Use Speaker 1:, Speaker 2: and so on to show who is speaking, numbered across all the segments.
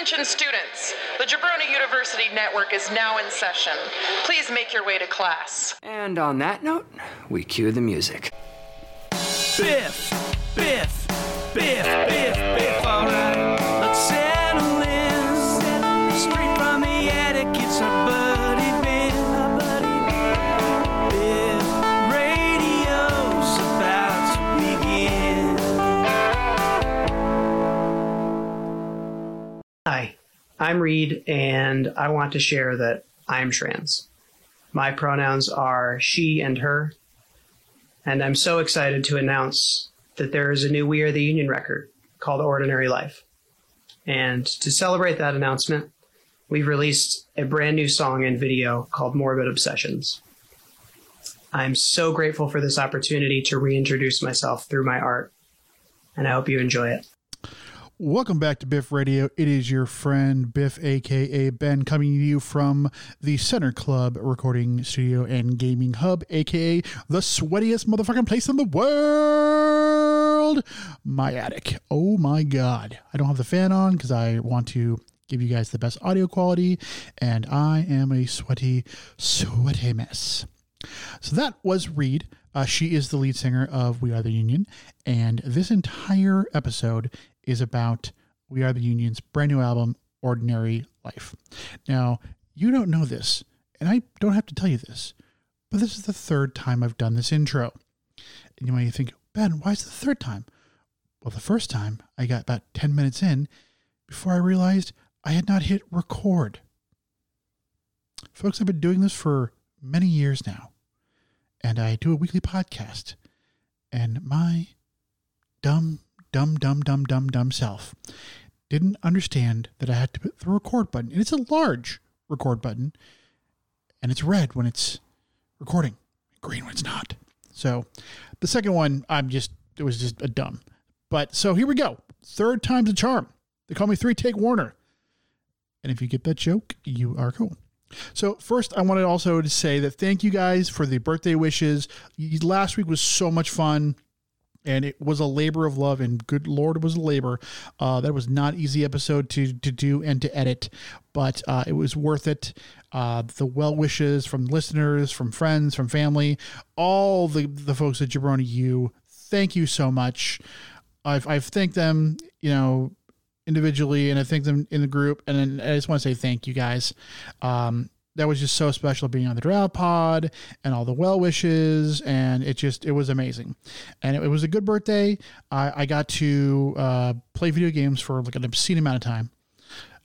Speaker 1: Attention students, the Jabroni University Network is now in session. Please make your way to class.
Speaker 2: And on that note, we cue the music.
Speaker 3: Biff, Biff, Biff, Biff,
Speaker 4: I'm Reed, and I want to share that I'm trans. My pronouns are she and her, and I'm so excited to announce that there is a new We Are the Union record called Ordinary Life. And to celebrate that announcement, we've released a brand new song and video called Morbid Obsessions. I'm so grateful for this opportunity to reintroduce myself through my art, and I hope you enjoy it.
Speaker 5: Welcome back to Biff Radio. It is your friend Biff, aka Ben, coming to you from the Center Club Recording Studio and Gaming Hub, aka the sweatiest motherfucking place in the world. My attic. Oh my god. I don't have the fan on because I want to give you guys the best audio quality, and I am a sweaty, sweaty mess. So that was Reed. Uh, she is the lead singer of We Are the Union, and this entire episode is about We Are the Union's brand new album, Ordinary Life. Now, you don't know this, and I don't have to tell you this, but this is the third time I've done this intro. And you might think, Ben, why is it the third time? Well, the first time I got about 10 minutes in before I realized I had not hit record. Folks, I've been doing this for many years now, and I do a weekly podcast. And my dumb, dumb, dumb, dumb, dumb, dumb self didn't understand that I had to put the record button. And it's a large record button, and it's red when it's recording, green when it's not. So the second one, I'm just, it was just a dumb. But so here we go. Third time's a charm. They call me Three Take Warner. And if you get that joke, you are cool. So first, I wanted also to say that thank you guys for the birthday wishes. Last week was so much fun. And it was a labor of love, and good Lord, it was a labor. Uh, that was not easy episode to to do and to edit, but uh, it was worth it. Uh, the well wishes from listeners, from friends, from family, all the the folks at Jabroni U. Thank you so much. I've I've thanked them, you know, individually and I thank them in the group. And I just want to say thank you guys. Um, that was just so special being on the draft pod and all the well wishes. And it just, it was amazing. And it, it was a good birthday. I, I got to uh, play video games for like an obscene amount of time.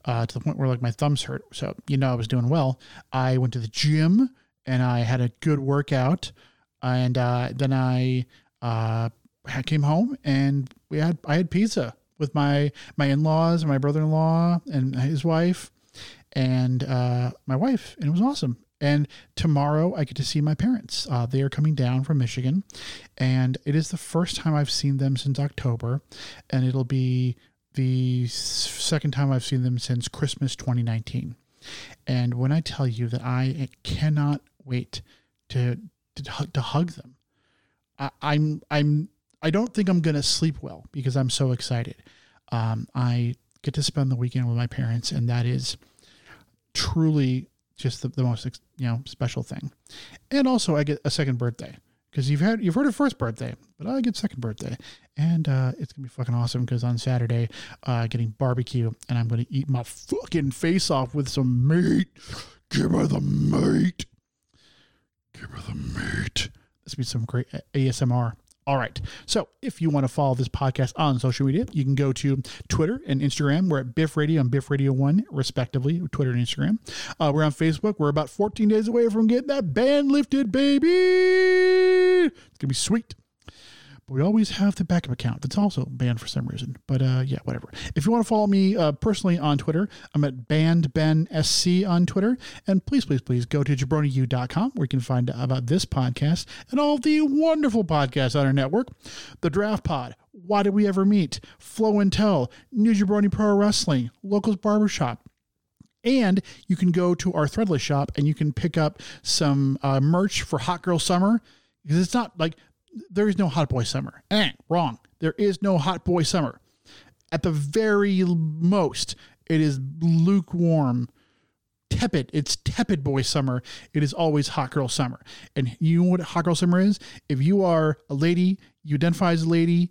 Speaker 5: Uh, to the point where like my thumbs hurt. So, you know, I was doing well. I went to the gym and I had a good workout. And uh, then I, uh, came home and we had, I had pizza with my my in-laws and my brother-in-law and his wife and uh, my wife and it was awesome. And tomorrow i get to see my parents. Uh, they are coming down from michigan and it is the first time i've seen them since october and it'll be the second time i've seen them since christmas 2019 and when i tell you that i cannot wait to to, to hug them I, i'm i'm I don't think I'm to sleep well because I'm so excited. Um, I get to spend the weekend with my parents, and that is truly just the, the most you know special thing. And also, I get a second birthday because you've had you've heard of first birthday, but I get second birthday, and uh, it's gonna be fucking awesome because on Saturday, uh, getting barbecue, and I'm gonna eat my fucking face off with some meat. Give her the meat. Give her the meat. This will be some great ASMR. All right. So if you want to follow this podcast on social media, you can go to Twitter and Instagram. We're at Biff Radio and Biff Radio 1, respectively, Twitter and Instagram. Uh, we're on Facebook. We're about 14 days away from getting that band lifted, baby. It's going to be sweet. But we always have the backup account that's also banned for some reason. But uh, yeah, whatever. If you want to follow me uh, personally on Twitter, I'm at BandBenSC on Twitter. And please, please, please go to jabroniu.com where you can find out about this podcast and all the wonderful podcasts on our network. The Draft Pod, Why Did We Ever Meet? Flow and Tell, New Jabroni Pro Wrestling, Locals Barbershop. And you can go to our Threadless shop and you can pick up some uh, merch for Hot Girl Summer because it's not like there is no hot boy summer. Eh, wrong. There is no hot boy summer. At the very most, It is lukewarm, tepid. It's tepid boy summer. It is always hot girl summer. And you know what hot girl summer is? If you are a lady, you identify as a lady,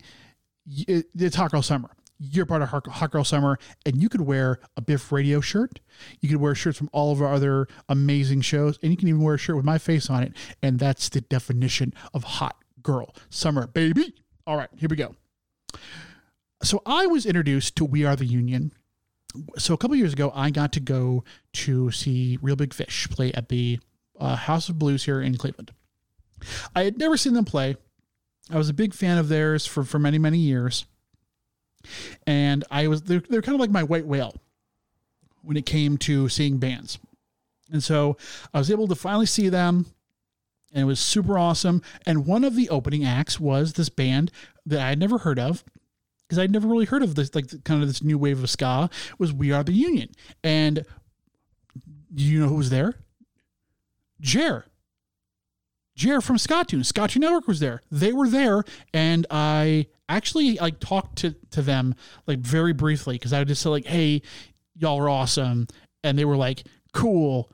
Speaker 5: it's hot girl summer. You're part of hot girl summer, and you could wear a Biff Radio shirt. You could wear shirts from all of our other amazing shows, and you can even wear a shirt with my face on it. And that's the definition of hot girl summer, baby. All right, here we go. So I was introduced to We Are the Union so a couple years ago, I got to go to see Reel Big Fish play at the uh, House of Blues here in Cleveland. I had never seen them play. I was a big fan of theirs for, for many, many years. And I was, they're, they're kind of like my white whale when it came to seeing bands. And so I was able to finally see them and it was super awesome. And one of the opening acts was this band that I had never heard of because I'd never really heard of this, like kind of this new wave of ska was We Are the Union. And you know who was there? Jer. Jer from Skatune. Skatune Network was there. They were there, and I actually like talked to to them like very briefly because I would just say like, "Hey, y'all are awesome," and they were like, "Cool."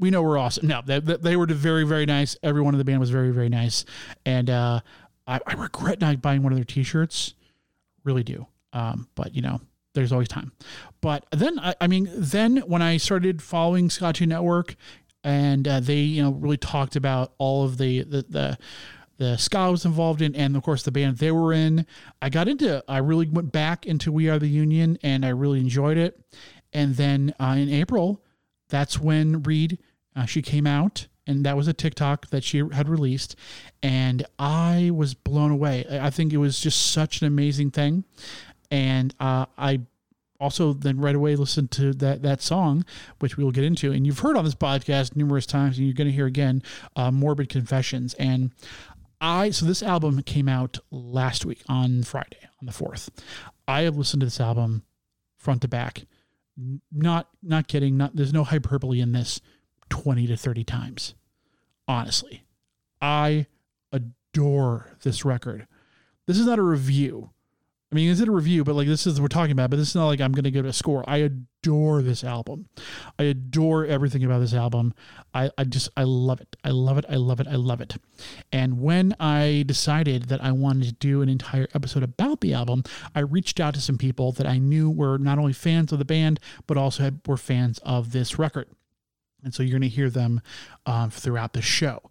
Speaker 5: We know we're awesome. No, they, they were very, very nice. Everyone in the band was very, very nice. And uh, I, I regret not buying one of their t-shirts really do. Um, but you know, there's always time. But then, I, I mean, then when I started following Skatune Network, and uh, they, you know, really talked about all of the the the the ska was involved in, and of course the band they were in. I got into, I really went back into We Are the Union, and I really enjoyed it. And then uh, in April, that's when Reed uh, she came out, and that was a TikTok that she had released, and I was blown away. I think it was just such an amazing thing, and uh, I also then right away listened to that that song, which we will get into, and you've heard on this podcast numerous times, and you're going to hear again, uh, "Morbid Confessions," and I so this album came out last week on Friday on the fourth. I have listened to this album front to back, not not kidding. Not there's no hyperbole in this. Twenty to thirty times, honestly. I adore this record. This is not a review. I mean, is it a review? But like, this is we're talking about. But this is not like I'm going to give it a score. I adore this album. I adore everything about this album. I, I just I love it. I love it. I love it. I love it. And when I decided that I wanted to do an entire episode about the album, I reached out to some people that I knew were not only fans of the band but also had, were fans of this record. And so you're going to hear them um, throughout the show.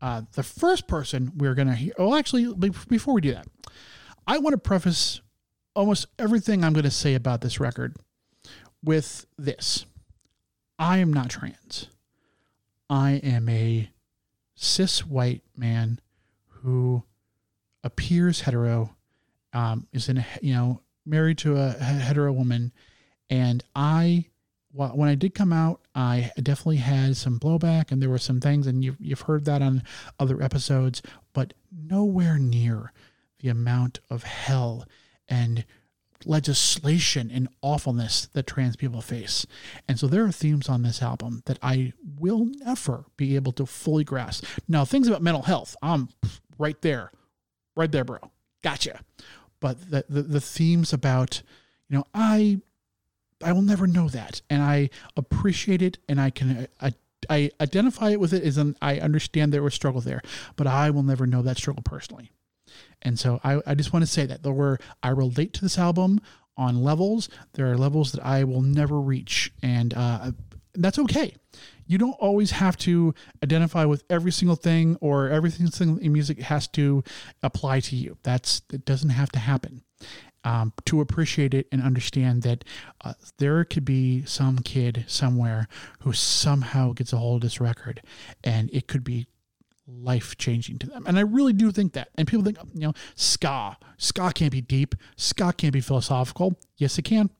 Speaker 5: Uh, the first person we're going to hear, oh, actually, before we do that, I want to preface almost everything I'm going to say about this record with this I am not trans. I am a cis white man who appears hetero, um, is in a, you know, married to a hetero woman. And I, when I did come out, I definitely had some blowback and there were some things, and you've, you've heard that on other episodes, but nowhere near the amount of hell and legislation and awfulness that trans people face. And so there are themes on this album that I will never be able to fully grasp. Now, things about mental health, I'm right there, right there, bro. Gotcha. But the, the, the themes about, you know, I I will never know that, and I appreciate it, and I can I, I identify it with it as an I understand there was struggle there, but I will never know that struggle personally. And so I, I just want to say that there were I relate to this album on levels. There are levels that I will never reach, and uh, that's okay. You don't always have to identify with every single thing or everything in music has to apply to you. That's it doesn't have to happen. Um, to appreciate it and understand that uh, there could be some kid somewhere who somehow gets a hold of this record and it could be life changing to them. And I really do think that. And people think, you know, ska, ska can't be deep, ska can't be philosophical. Yes, it can.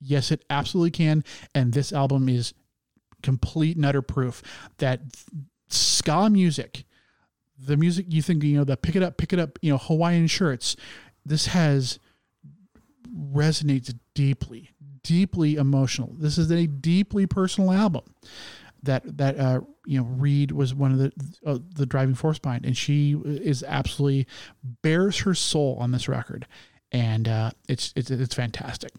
Speaker 5: Yes, it absolutely can. And this album is complete and utter proof that ska music, the music you think, you know, the pick it up, pick it up, you know, Hawaiian shirts, this has resonates deeply, deeply emotional. This is a deeply personal album that that uh, you know Reed was one of the uh, the driving force behind, and she is absolutely bears her soul on this record, and uh, it's it's it's fantastic.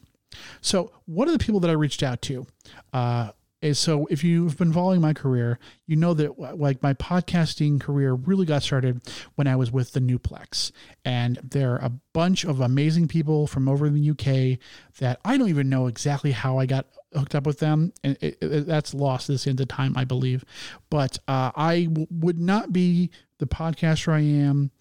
Speaker 5: So one of the people that I reached out to uh, is so if you've been following my career, you know that like my podcasting career really got started when I was with the Newplex, and there are a bunch of amazing people from over in the UK that I don't even know exactly how I got hooked up with them, and it, it, that's lost this into time, I believe. But uh, I w- would not be the podcaster I am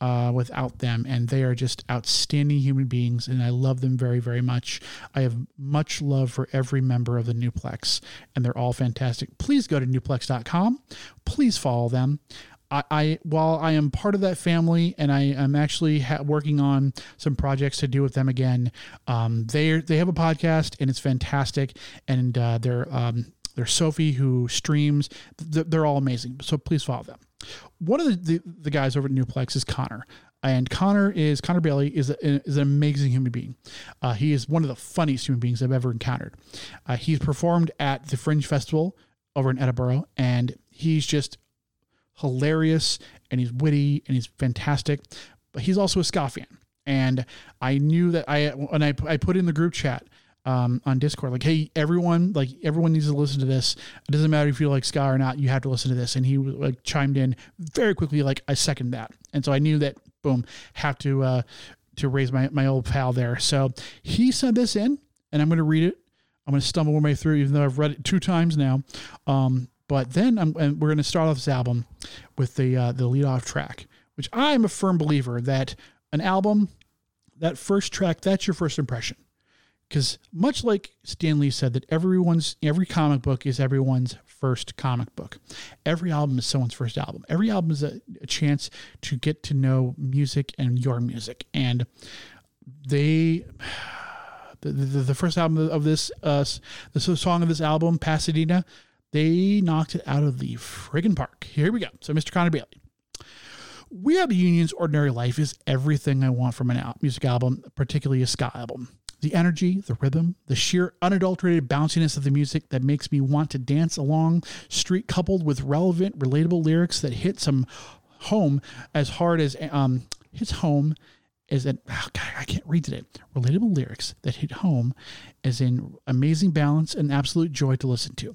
Speaker 5: uh, without them. And they are just outstanding human beings, and I love them very, very much. I have much love for every member of the Nuplex, and they're all fantastic. Please go to newplex.com. Please follow them. I, I while I am part of that family, and I am actually ha- working on some projects to do with them again. Um, they they have a podcast, and it's fantastic, and uh, they're um, they're Sophie who streams. They're all amazing. So please follow them. One of the, the, the guys over at Newplex is Connor. And Connor is Connor Bailey is a, is an amazing human being. Uh, he is one of the funniest human beings I've ever encountered. Uh, he's performed at the Fringe Festival over in Edinburgh, and he's just hilarious and he's witty and he's fantastic. But he's also a ska fan, and I knew that I when I I put in the group chat um, on Discord, like, hey, everyone, like, everyone needs to listen to this. It doesn't matter if you like ska or not, you have to listen to this. And he like chimed in very quickly, like, I second that. And so I knew that, boom, have to uh, to raise my my old pal there. So he sent this in, and I'm going to read it. I'm going to stumble my way through, even though I've read it two times now. Um, but then I'm, and we're going to start off this album with the uh, the lead off track, which I'm a firm believer that an album, that first track, that's your first impression because much like Stan Lee said that everyone's every comic book is everyone's first comic book. Every album is someone's first album. Every album is a, a chance to get to know music and your music. And they the, the, the first album of this uh the song of this album, Pasadena, they knocked it out of the friggin' park. Here we go. So Mr. Connor Bailey. We Have the Union's Ordinary Life is everything I want from an al- music album, particularly a ska album. The energy, the rhythm, the sheer unadulterated bounciness of the music that makes me want to dance along street, coupled with relevant, relatable lyrics that hit some home as hard as um, hits home is that oh God, I can't read today. Relatable lyrics that hit home as in amazing balance and absolute joy to listen to.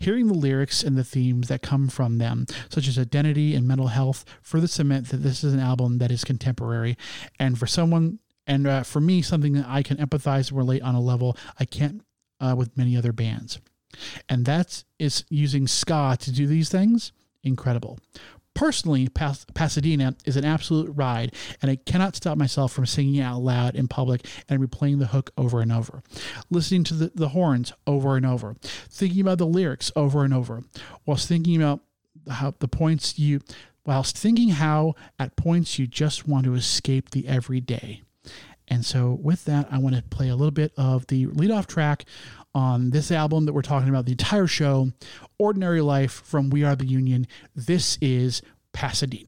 Speaker 5: Hearing the lyrics and the themes that come from them, such as identity and mental health, further cement that this is an album that is contemporary and for someone and uh, for me, something that I can empathize and relate on a level I can't uh, with many other bands. And that is using ska to do these things. Incredible. Personally, Pas- Pasadena is an absolute ride, and I cannot stop myself from singing out loud in public and replaying the hook over and over, listening to the, the horns over and over, thinking about the lyrics over and over, whilst thinking about how the points you, whilst thinking how at points you just want to escape the everyday. And so, with that, I want to play a little bit of the leadoff track on this album that we're talking about the entire show Ordinary Life from We Are the Union. This is Pasadena.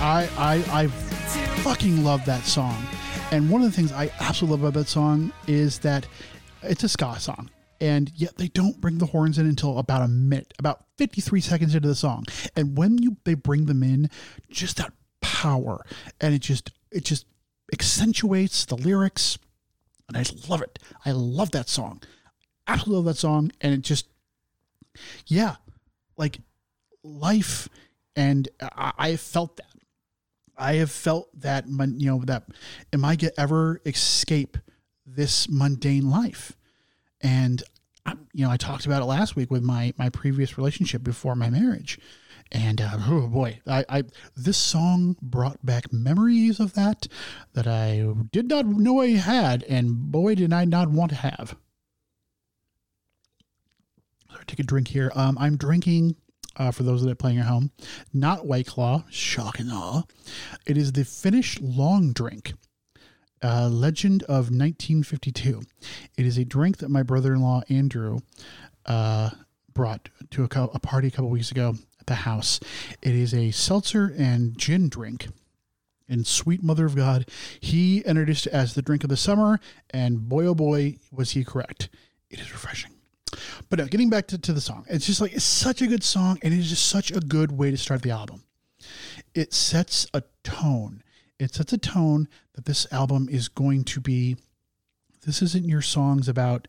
Speaker 5: I, I, I fucking love that song. And one of the things I absolutely love about that song is that it's a ska song. And yet they don't bring the horns in until about a minute, about 53 seconds into the song. And when you they bring them in, just that power. And it just it just accentuates the lyrics. And I love it. I love that song. Absolutely love that song. And it just yeah, like life and I, I felt that i have felt that you know that am i get ever escape this mundane life. And I, you know, I talked about it last week with my my previous relationship before my marriage, and uh, oh boy, I, I this song brought back memories of that that I did not know I had, and boy, did I not want to have. Take a drink here. Um, I'm drinking. Uh, for those that are playing at home, not White Claw, shock and awe. It is the Finnish long drink uh, Legend of 1952. It is a drink that my brother in law, Andrew, uh, brought to a, co- a party a couple weeks ago at the house. It is a seltzer and gin drink. And sweet mother of God, he introduced it as the drink of the summer, and boy oh boy, was he correct. It is refreshing. But no, getting back to, to the song, it's just like it's such a good song, and it is just such a good way to start the album. It sets a tone. It sets a tone that this album is going to be this isn't your songs about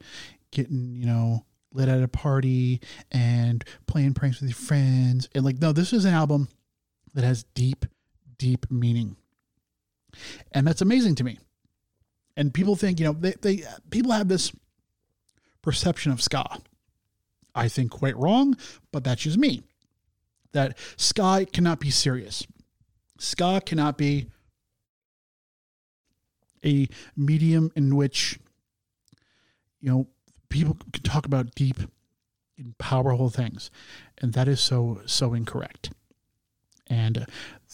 Speaker 5: getting you know lit at a party and playing pranks with your friends. And like no this is an album that has deep deep meaning. And that's amazing to me. And people think you know they, they people have this perception of ska. I think quite wrong but that's just me. That ska cannot be serious. Ska cannot be a medium in which you know people can talk about deep and powerful things and that is so so incorrect. And uh,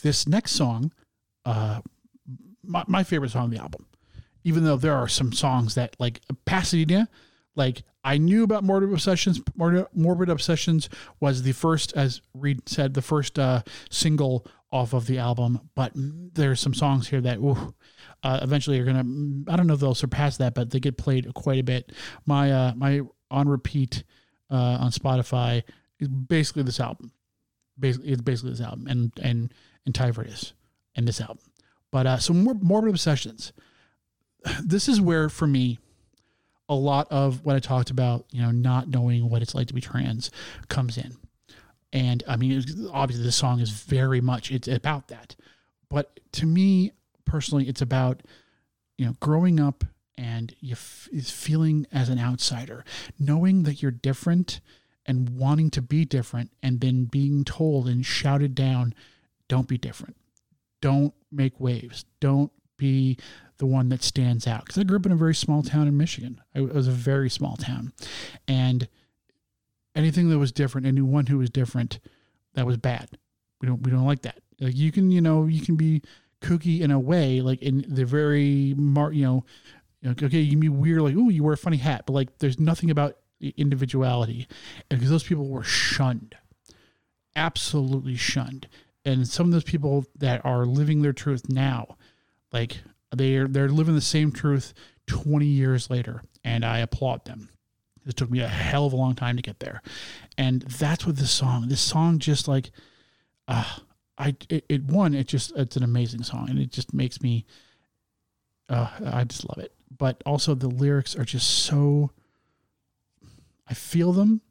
Speaker 5: this next song uh my, my favorite song on the album even though there are some songs that like pasadena like i knew about morbid obsessions morbid, obsessions was the first as reed said the first uh single off of the album but there's some songs here that ooh, uh, eventually are gonna. I don't know if they'll surpass that, but they get played quite a bit. My uh, my on repeat uh, on Spotify is basically this album. Basically, it's basically this album and and and Tyvertis and this album. But uh, so morbid obsessions. This is where for me, a lot of what I talked about, you know, not knowing what it's like to be trans, comes in. And I mean, obviously, the song is very much it's about that. But to me, personally, it's about you know growing up and you f- feeling as an outsider, knowing that you're different and wanting to be different, and then being told and shouted down, "Don't be different. Don't make waves. Don't be." The one that stands out because I grew up in a very small town in Michigan. It was a very small town, and anything that was different, anyone who was different, that was bad. We don't we don't like that. Like you can you know you can be kooky in a way, like in the very mar, you know, okay, you can be weird, like oh, you wear a funny hat, but like there's nothing about individuality, and because those people were shunned, absolutely shunned, and some of those people that are living their truth now, like they're they're living the same truth 20 years later, and I applaud them. It took me a hell of a long time to get there, and that's what this song. This song just like, uh, I it, it it just it's an amazing song and it just makes me uh I just love it. But also the lyrics are just so I feel them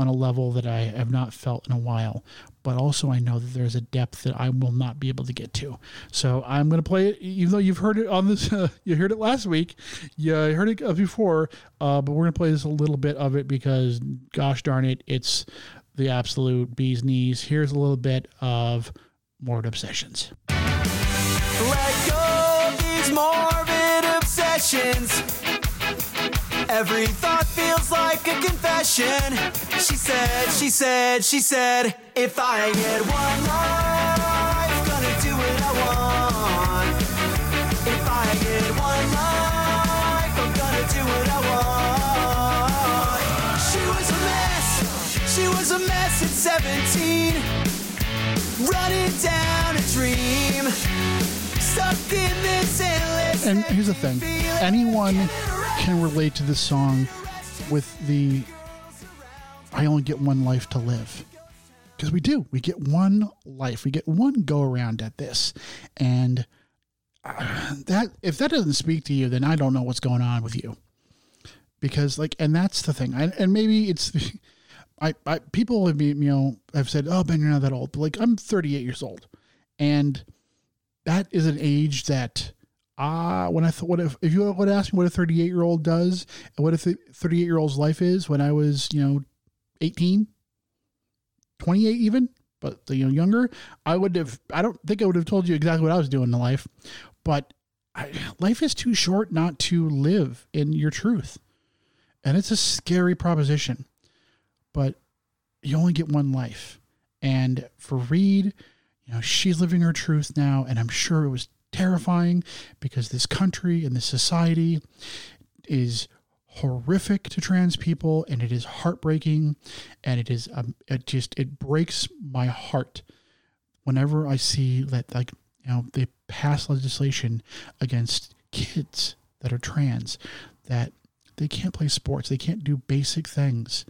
Speaker 5: on a level that I have not felt in a while, but also I know that there's a depth that I will not be able to get to. So I'm going to play it, even though you've heard it on this, uh, you heard it last week, you heard it before, uh, but we're going to play this a little bit of it because, gosh darn it, it's the absolute bee's knees. Here's a little bit of Morbid Obsessions.
Speaker 3: Let go these morbid obsessions. Every thought feels like a confession. She said, she said, she said, if I get one life, gonna do what I want. If I get one life, I'm gonna do what I want. She was a mess. She was a mess at 17 running down a dream. Stuck in this endless.
Speaker 5: And here's the thing anyone can relate to this song with the I only get one life to live. Because we do. We get one life. We get one go around at this. And uh, that if that doesn't speak to you, then I don't know what's going on with you. Because like and that's the thing. I, and maybe it's I, I people have been, you know have said, "Oh, Ben, you're not that old." But like I'm 38 years old, and that is an age that uh, when I thought, what if, if you would ask me what a 38 year old does and what a 38 year old's life is when I was, you know, 18, 28 even, but you know, younger, I would have, I don't think I would have told you exactly what I was doing in life, but I, life is too short not to live in your truth. And it's a scary proposition, but you only get one life. And for Reed, you know, she's living her truth now, and I'm sure it was terrifying because this country and this society is horrific to trans people and it is heartbreaking and it is um, it just it breaks my heart whenever i see that like you know they pass legislation against kids that are trans that they can't play sports they can't do basic things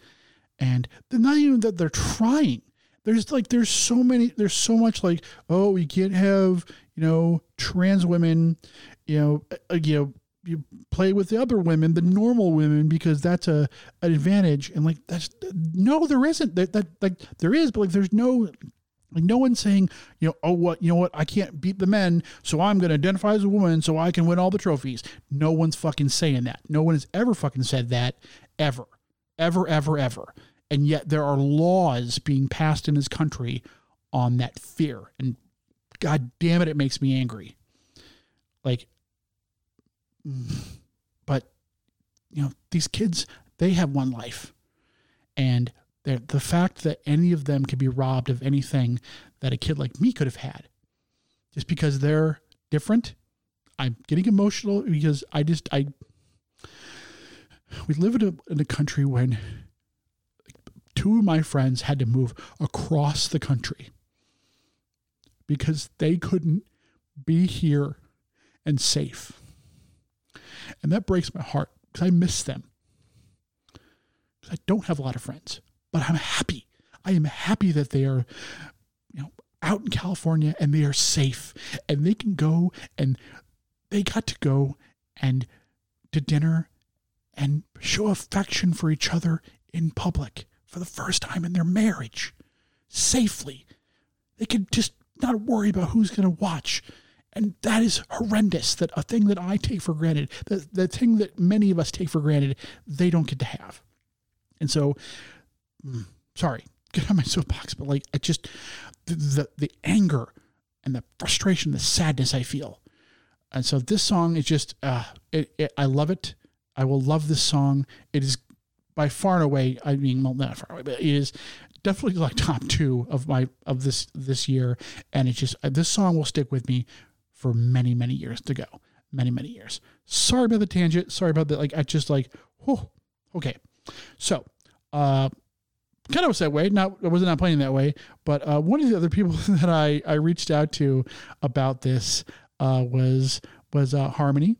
Speaker 5: and they're not even that they're trying. There's like there's so many there's so much like oh you can't have you know trans women you know uh, you know you play with the other women the normal women because that's a an advantage. And like that's no there isn't. That, that like there is but like there's no like no one's saying you know oh what you know what? I can't beat the men so i'm going to identify as a woman so i can win all the trophies. No one's fucking saying that. No one has ever fucking said that ever. Ever ever ever. And yet there are laws being passed in this country on that fear and god damn it it makes me angry. Like but you know these kids they have one life. And the fact that any of them could be robbed of anything that a kid like me could have had just because they're different i'm getting emotional because i just i we live in a, in a country when two of my friends had to move across the country because they couldn't be here and safe. And that breaks my heart because I miss them. I don't have a lot of friends, but I'm happy. I am happy that they are, you know, out in California and they are safe and they can go and they got to go and to dinner and show affection for each other in public for the first time in their marriage safely. They could just not worry about who's going to watch. And that is horrendous. That a thing that I take for granted, the, the thing that many of us take for granted, they don't get to have. And so, mm, sorry, get on my soapbox, but like, I just, the, the, the anger and the frustration, the sadness I feel. And so this song is just, uh, it, it, I love it. I will love this song. It is by far and away, I mean, well, not far away, but it is definitely like top two of my of this this year, and it's just this song will stick with me for many many years to go, many many years. Sorry about the tangent. Sorry about that. Like I just like, whew, okay. So, uh, kind of was that way. Not I wasn't not playing that way, but uh, one of the other people that I I reached out to about this uh, was was uh, Harmony,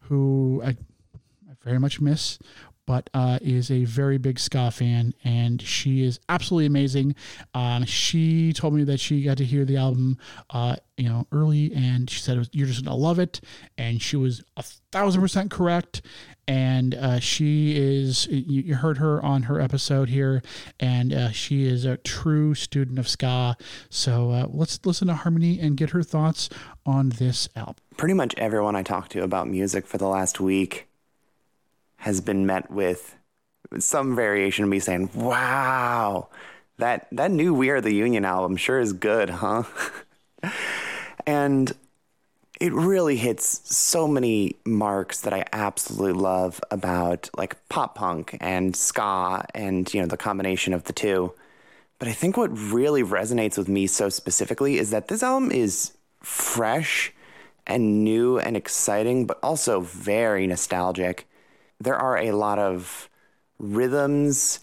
Speaker 5: who I I very much miss, but uh, is a very big ska fan, and she is absolutely amazing. Um, she told me that she got to hear the album, uh, you know, early, and she said you're just gonna love it, and she was a thousand percent correct. And uh, she is, you, you heard her on her episode here, and uh, she is a true student of ska. So uh, let's listen to Harmony and get her thoughts on this album.
Speaker 6: pretty much everyone I talked to about music for the last week has been met with some variation of me saying, "Wow, that that new We Are the Union album sure is good, huh?" and it really hits so many marks that I absolutely love about like pop punk and ska and you know the combination of the two. But I think what really resonates with me so specifically is that this album is fresh and new and exciting, but also very nostalgic. There are a lot of rhythms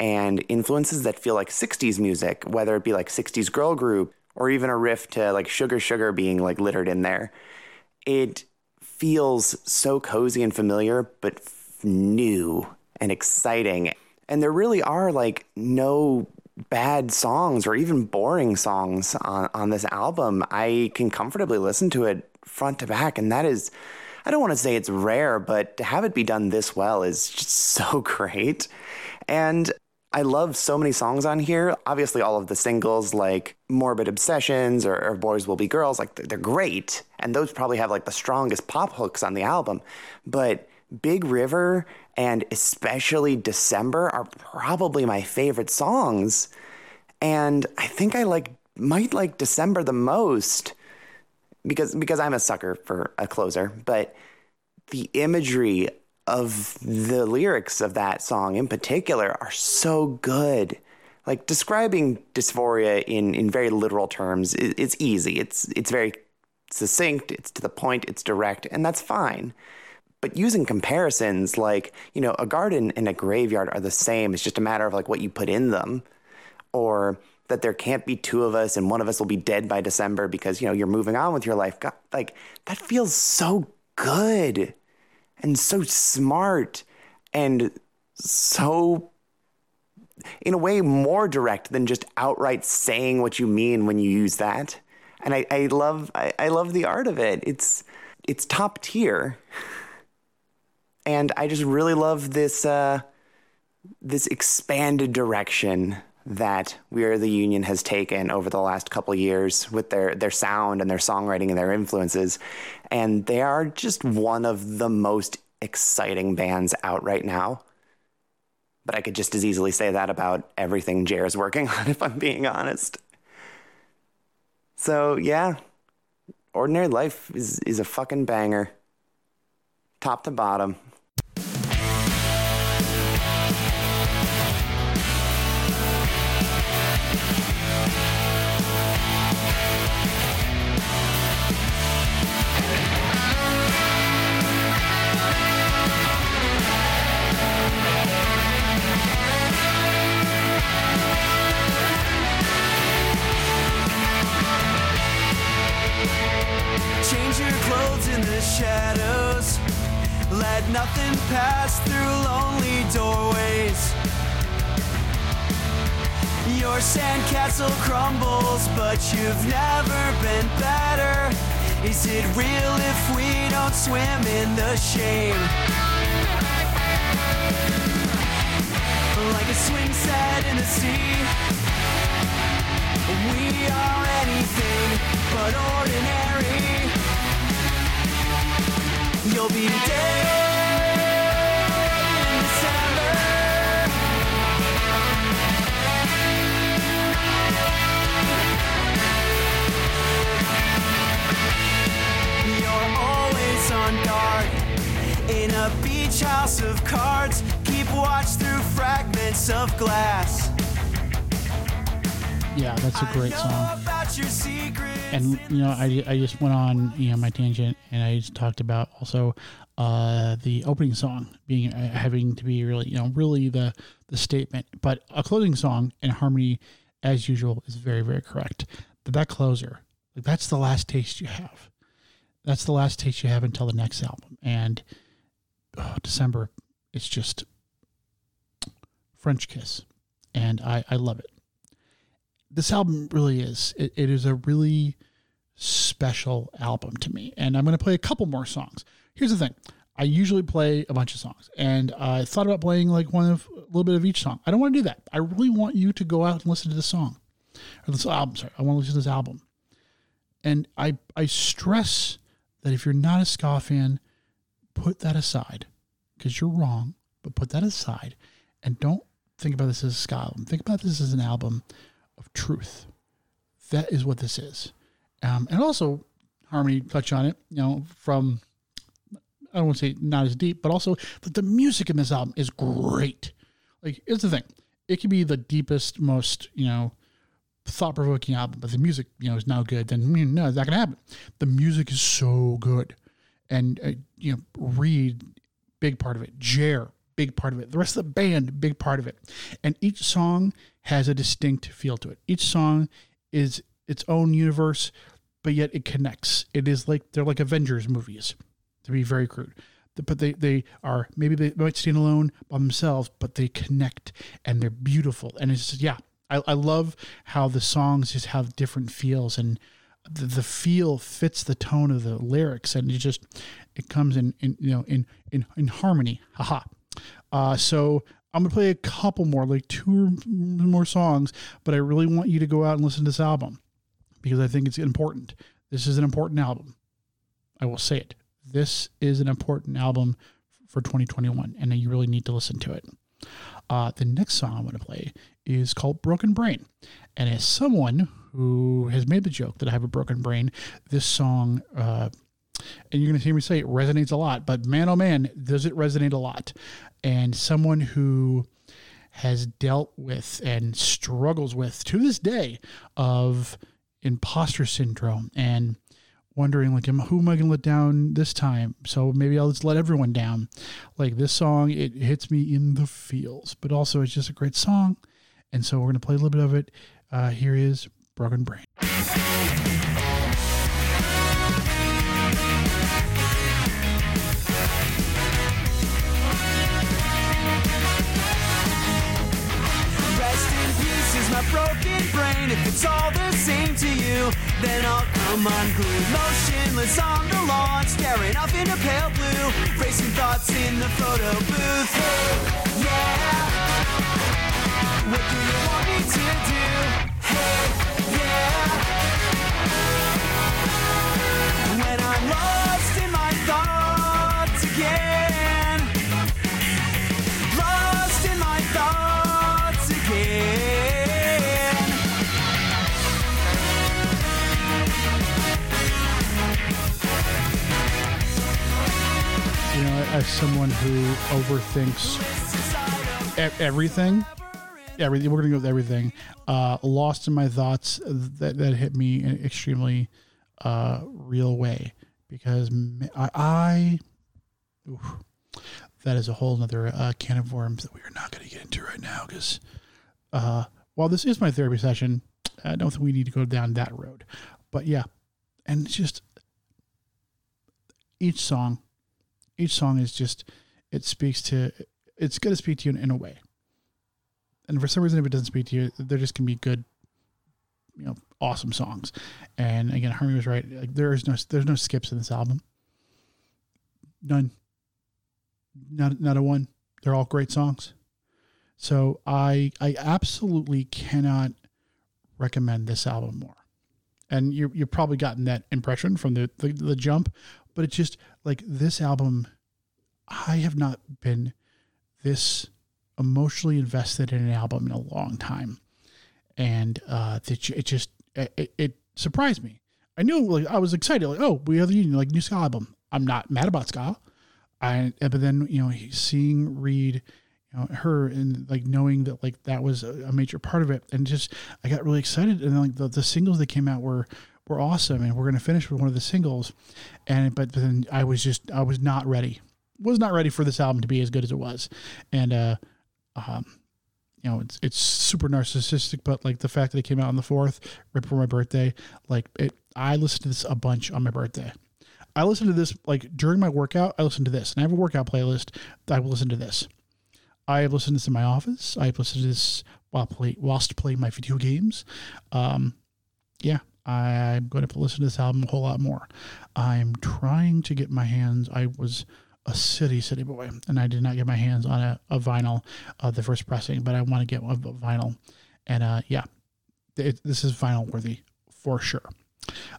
Speaker 6: and influences that feel like 60s music, whether it be like 60s girl group or even a riff to like Sugar Sugar being like littered in there. It feels so cozy and familiar, but new and exciting. And there really are like no bad songs or even boring songs on, on this album. I can comfortably listen to it front to back, and that is. I don't want to say it's rare, but to have it be done this well is just so great. And I love so many songs on here. Obviously, all of the singles like Morbid Obsessions or, or Boys Will Be Girls, like they're, they're great. And those probably have like the strongest pop hooks on the album. But Big River and especially December are probably my favorite songs. And I think I like might like December the most because because I'm a sucker for a closer, but the imagery of the lyrics of that song in particular are so good. Like describing dysphoria in, in very literal terms it's easy. It's it's very succinct, it's to the point, it's direct, and that's fine. But using comparisons like, you know, a garden and a graveyard are the same. It's just a matter of like what you put in them. Or that there can't be two of us and one of us will be dead by December because, you know, you're moving on with your life. God, like that feels so good and so smart and so in a way more direct than just outright saying what you mean when you use that. And i, I love I, I love the art of it. It's it's top tier. And i just really love this uh this expanded direction that We Are the Union has taken over the last couple years with their their sound and their songwriting and their influences, and they are just one of the most exciting bands out right now. But I could just as easily say that about everything Jer is working on, if I'm being honest. So yeah, Ordinary Life is is a fucking banger, top to bottom.
Speaker 3: Shadows. Let nothing pass through lonely doorways. Your sandcastle crumbles, but you've never been better. Is it real if we don't swim in the shame? Like a swing set in the sea. We are anything but ordinary. You'll be dead in December. You're always on guard in a beach house of cards. Keep watch through fragments of glass.
Speaker 5: Yeah, that's a great song. And you know I, I just went on you know my tangent and i just talked about also uh the opening song being uh, having to be really you know really the the statement. But a closing song in harmony as usual is very very correct. But that closer like that's the last taste you have. That's the last taste you have until the next album. And oh, december it's just french kiss. And i i love it this album really is. It, it is a really special album to me. And I'm going to play a couple more songs. Here's the thing I usually play a bunch of songs, and I thought about playing like one of a little bit of each song. I don't want to do that. I really want you to go out and listen to this song or this album. Sorry, I want to listen to this album. And I, I stress that if you're not a ska fan, put that aside because you're wrong, but put that aside and don't think about this as a ska album. Think about this as an album of truth. That is what this is. Um, and also, Harmony touched on it, you know, from, I don't want to say not as deep, but also that the music in this album is great. Like, here's the thing it could be the deepest, most, you know, thought provoking album, but the music, you know, is now good, then you know, no, it's not going to happen. The music is so good. And, uh, you know, Reed, big part of it. Jer, big part of it. The rest of the band, big part of it. And each song has a distinct feel to it. Each song is its own universe, but yet it connects. It is like they're like Avengers movies, to be very crude. But they, they are maybe they might stand alone by themselves, but they connect and they're beautiful. And it's just, yeah, I, I love how the songs just have different feels and the, the feel fits the tone of the lyrics and it just it comes in, in you know in in in harmony haha uh, so I'm gonna play a couple more, like two more songs, but I really want you to go out and listen to this album because I think it's important. This is an important album. I will say it. This is an important album for 2021, and you really need to listen to it. Uh, the next song I'm going to play is called Broken Brain. And as someone who has made the joke that I have a broken brain, this song, uh, and you're going to hear me say it resonates a lot, but man, oh man, does it resonate a lot. And someone who has dealt with and struggles with to this day of imposter syndrome and wondering like who am i going to let down this time? So maybe i'll just let everyone down. Like this song it hits me in the feels but also it's just a great song and so we're going to play a little bit of it. Uh, here is broken brain
Speaker 3: broken. If it's all the same to you, then I'll come unglued. Motionless on the lawn, staring off into pale blue. Racing thoughts in the photo booth. Hey, yeah. What do you want me to do? Hey, yeah. When I'm lost in my thoughts again.
Speaker 5: As someone who overthinks everything. Everything we're gonna go with everything. Uh lost in my thoughts that that hit me in an extremely uh real way because i, I oof, that is a whole nother uh, can of worms that we are not going to get into right now because uh while this is my therapy session i don't think we need to go down that road. But yeah and it's just each song each song is just it speaks to it's going to speak to you in, in a way. And for some reason if it doesn't speak to you they're just going to be good you know awesome songs. And again harmony was right. Like there is no there's no skips in this album. None. Not not a one. They're all great songs. So i i absolutely cannot recommend this album more. And you you've probably gotten that impression from the, the the jump but it's just like this album i have not been this emotionally invested in an album in a long time. And uh it, it just it, it surprised me. I knew like i was excited like oh we have the union like new ska album. I'm not mad about ska. I but then you know seeing Reade you know her and like knowing that like that was a, major part of it and just i got really excited. And then like the, the singles that came out were were awesome and we're going to finish with one of the singles and but then i was just i was not ready was not ready for this album to be as good as it was and uh um you know it's it's super narcissistic but like the fact that it came out on the fourth right before my birthday like it i listened to this a bunch on my birthday i listened to this like during my workout i listened to this and i have a workout playlist i will listen to this I have listened to this in my office. I've listened to this while play whilst playing my video games. Um, yeah, I'm going to listen to this album a whole lot more. I'm trying to get my hands. I was a city city boy, and I did not get my hands on a, a vinyl, uh, the first pressing, but I want to get one a vinyl, and uh, yeah, it, this is vinyl worthy for sure.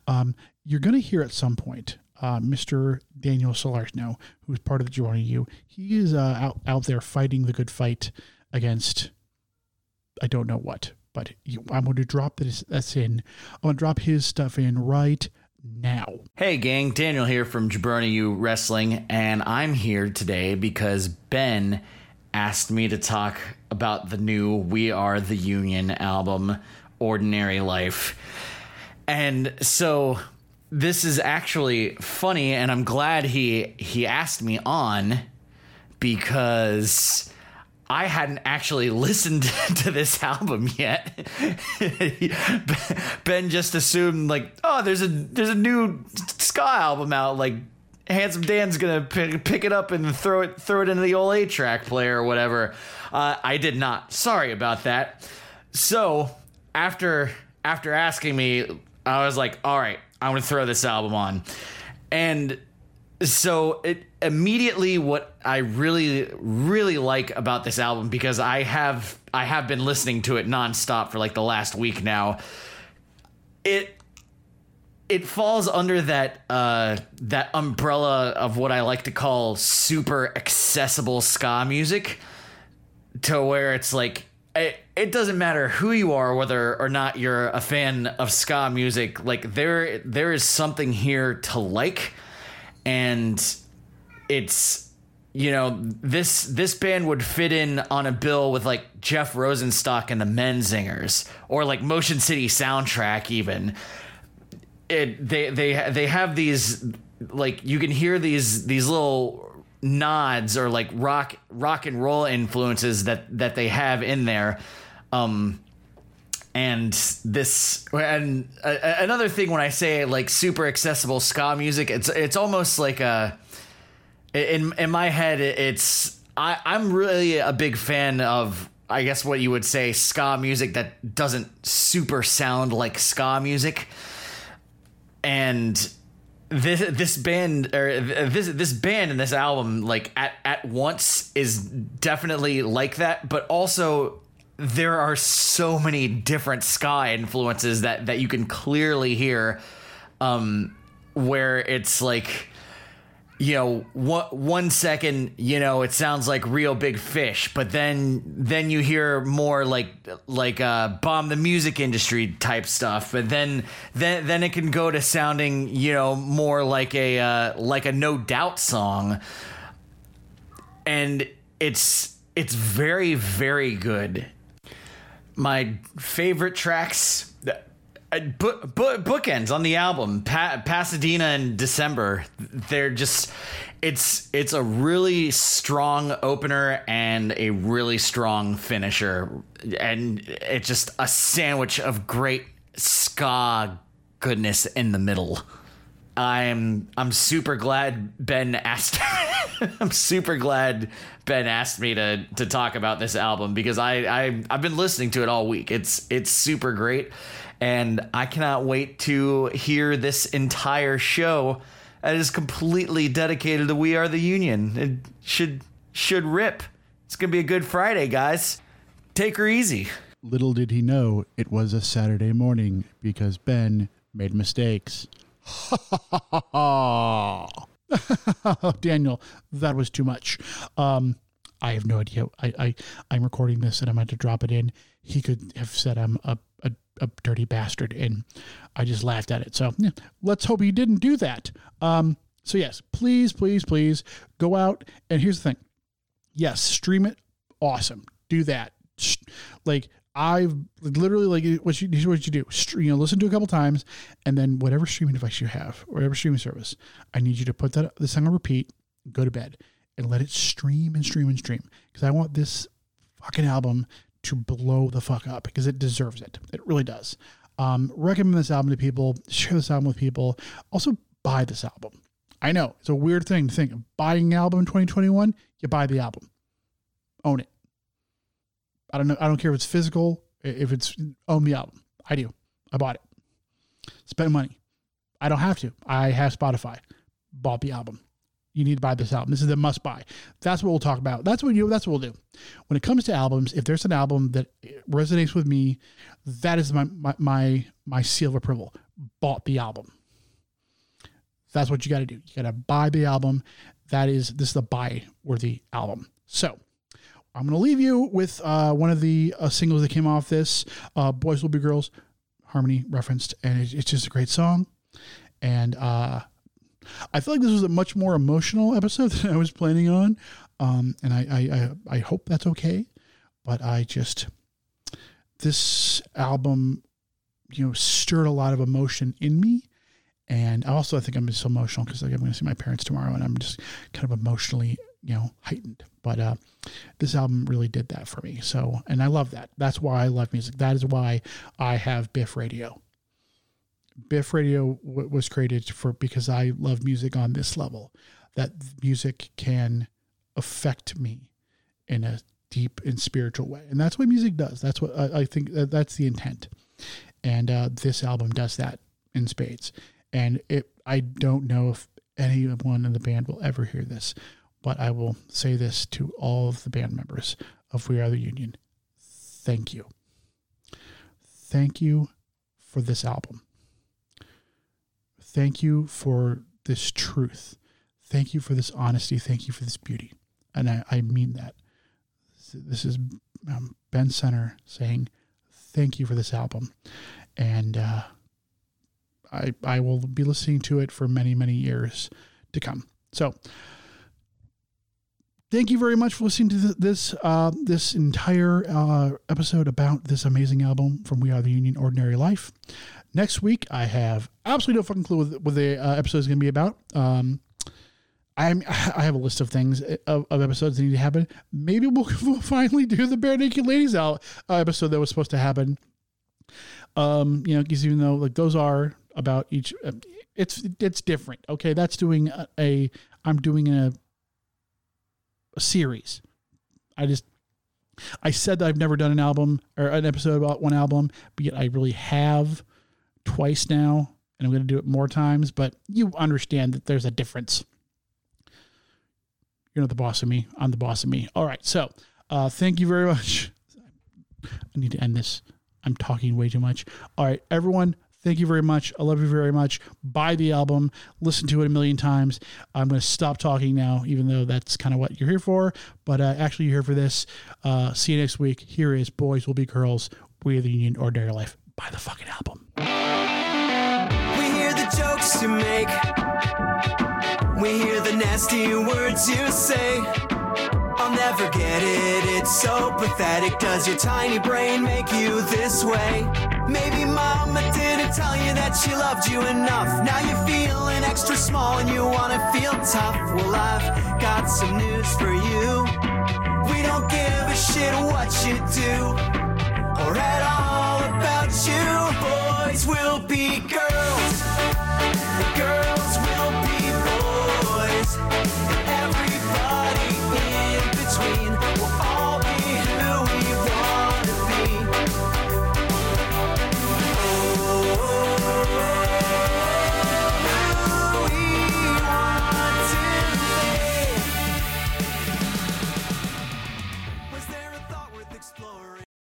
Speaker 5: Um, you're going to hear at some point uh, Mr. Daniel Salarno, who's part of the Jabroni U. He is uh, out out there fighting the good fight against I don't know what, but I'm going to drop this that's in. I'm going to drop his stuff in right now.
Speaker 7: Hey, gang, Daniel here from Jabroni U Wrestling, and I'm here today because Ben asked me to talk about the new We Are the Union album, Ordinary Life. And so this is actually funny, and I'm glad he he asked me on because I hadn't actually listened to this album yet. ben just assumed like, oh, there's a there's a new ska album out. Like, Handsome Dan's gonna pick, pick it up and throw it throw it into the old eight track player or whatever. Uh, I did not. Sorry about that. So after after asking me, I was like, all right, I'm gonna throw this album on, and so it immediately what I really really like about this album because I have I have been listening to it nonstop for like the last week now. It it falls under that uh that umbrella of what I like to call super accessible ska music to where it's like it, it doesn't matter who you are whether or not you're a fan of ska music like there there is something here to like and it's you know this this band would fit in on a bill with like Jeff Rosenstock and the Menzingers or like Motion City soundtrack even. It they they they have these like you can hear these these little nods or like rock rock and roll influences that that they have in there. Um and this and uh, another thing when I say like super accessible ska music, it's it's almost like a in in my head it's I I'm really a big fan of I guess what you would say ska music that doesn't super sound like ska music, and this this band or this this band and this album like at at once is definitely like that, but also there are so many different ska influences that that you can clearly hear um where it's like you know one, one second you know it sounds like Reel Big Fish but then then you hear more like like uh bomb the music industry type stuff but then then then it can go to sounding you know more like a uh like a no doubt song. And it's it's very very good my favorite tracks uh, book, book, bookends on the album pa- pasadena and december. They're just it's it's a really strong opener and a really strong finisher. And it's just a sandwich of great ska goodness in the middle. I'm i'm super glad ben asked i'm super glad ben asked me to to talk about this album because i i i've been listening to it all week it's it's super great and I cannot wait to hear this entire show that is completely dedicated to We Are the Union. It should should rip. It's gonna be a good Friday, guys. Take her easy.
Speaker 5: Little did he know it was a Saturday morning because Ben made mistakes. Daniel, that was too much. Um, I have no idea. I, I I'm recording this and I'm going to drop it in. He could have said I'm a, a, a dirty bastard, and I just laughed at it. So yeah, let's hope he didn't do that. Um, so yes, please, please, please go out. And here's the thing. Yes, stream it. Awesome. Do that. Like I've literally like what you what you do. You know, listen to a couple times, and then whatever streaming device you have, whatever streaming service, I need you to put that this song on repeat, go to bed, and let it stream and stream and stream. Because I want this fucking album to blow the fuck up because it deserves it. It really does. Um, recommend this album to people. Share this album with people. Also, buy this album. I know it's a weird thing to think of buying an album in 2021. You buy the album, own it. I don't know. I don't care if it's physical. If it's own the album, I do. I bought it. Spend money. I don't have to. I have Spotify. Bought the album. You need to buy this album. This is the must buy. That's what we'll talk about. That's what you. That's what we'll do. When it comes to albums, if there's an album that resonates with me, that is my my my, my seal of approval. Bought the album. That's what you got to do. You got to buy the album. That is this is a buy worthy album. So I'm going to leave you with uh, one of the uh, singles that came off this. Uh, Boys Will Be Girls, Harmony referenced, and it, it's just a great song. And uh, I feel like this was a much more emotional episode than I was planning on, um, and I, I I I hope that's okay. But I just this album, you know, stirred a lot of emotion in me. And also, I think I'm just emotional because like, I'm going to see my parents tomorrow, and I'm just kind of emotionally, you know, heightened. But uh, this album really did that for me. So, and I love that. That's why I love music. That is why I have Biff Radio. Biff Radio w- was created for because I love music on this level. That music can affect me in a deep and spiritual way, and that's what music does. That's what I, I think. That that's the intent, and uh, this album does that in spades. And it, I don't know if anyone in the band will ever hear this, but I will say this to all of the band members of We Are the Union. Thank you. Thank you for this album. Thank you for this truth. Thank you for this honesty. Thank you for this beauty. And I, I mean that. This is um, Ben Center saying, Thank you for this album. And uh, I, I will be listening to it for many, many years to come. So, thank you very much for listening to th- this uh, this entire uh, episode about this amazing album from We Are the Union, Ordinary Life. Next week, I have absolutely no fucking clue what, what the uh, episode is going to be about. Um, I'm I have a list of things uh, of, of episodes that need to happen. Maybe we'll, we'll finally do the Barenaked Ladies out uh, episode that was supposed to happen. Um, you know, because even though like those are about each, uh, it's it's different. Okay, that's doing a, a I'm doing a a series. I just I said that I've never done an album or an episode about one album, but yet I really have twice now, and I'm going to do it more times. But you understand that there's a difference. You're not the boss of me. I'm the boss of me. All right. So, uh, thank you very much. I need to end this. I'm talking way too much. All right, everyone. Thank you very much. I love you very much. Buy the album. Listen to it a million times. I'm going to stop talking now, even though that's kind of what you're here for. But uh, actually, you're here for this. Uh, see you next week. Here is Boys Will Be Girls. We are the Union Ordinary Life. Buy the fucking album.
Speaker 3: We hear the jokes you make. We hear the nasty words you say. I'll never get it, it's so pathetic. Does your tiny brain make you this way? Maybe mama didn't tell you that she loved you enough. Now you're feeling extra small and you wanna feel tough. Well, I've got some news for you. We don't give a shit what you do or at all about you. Boys will be.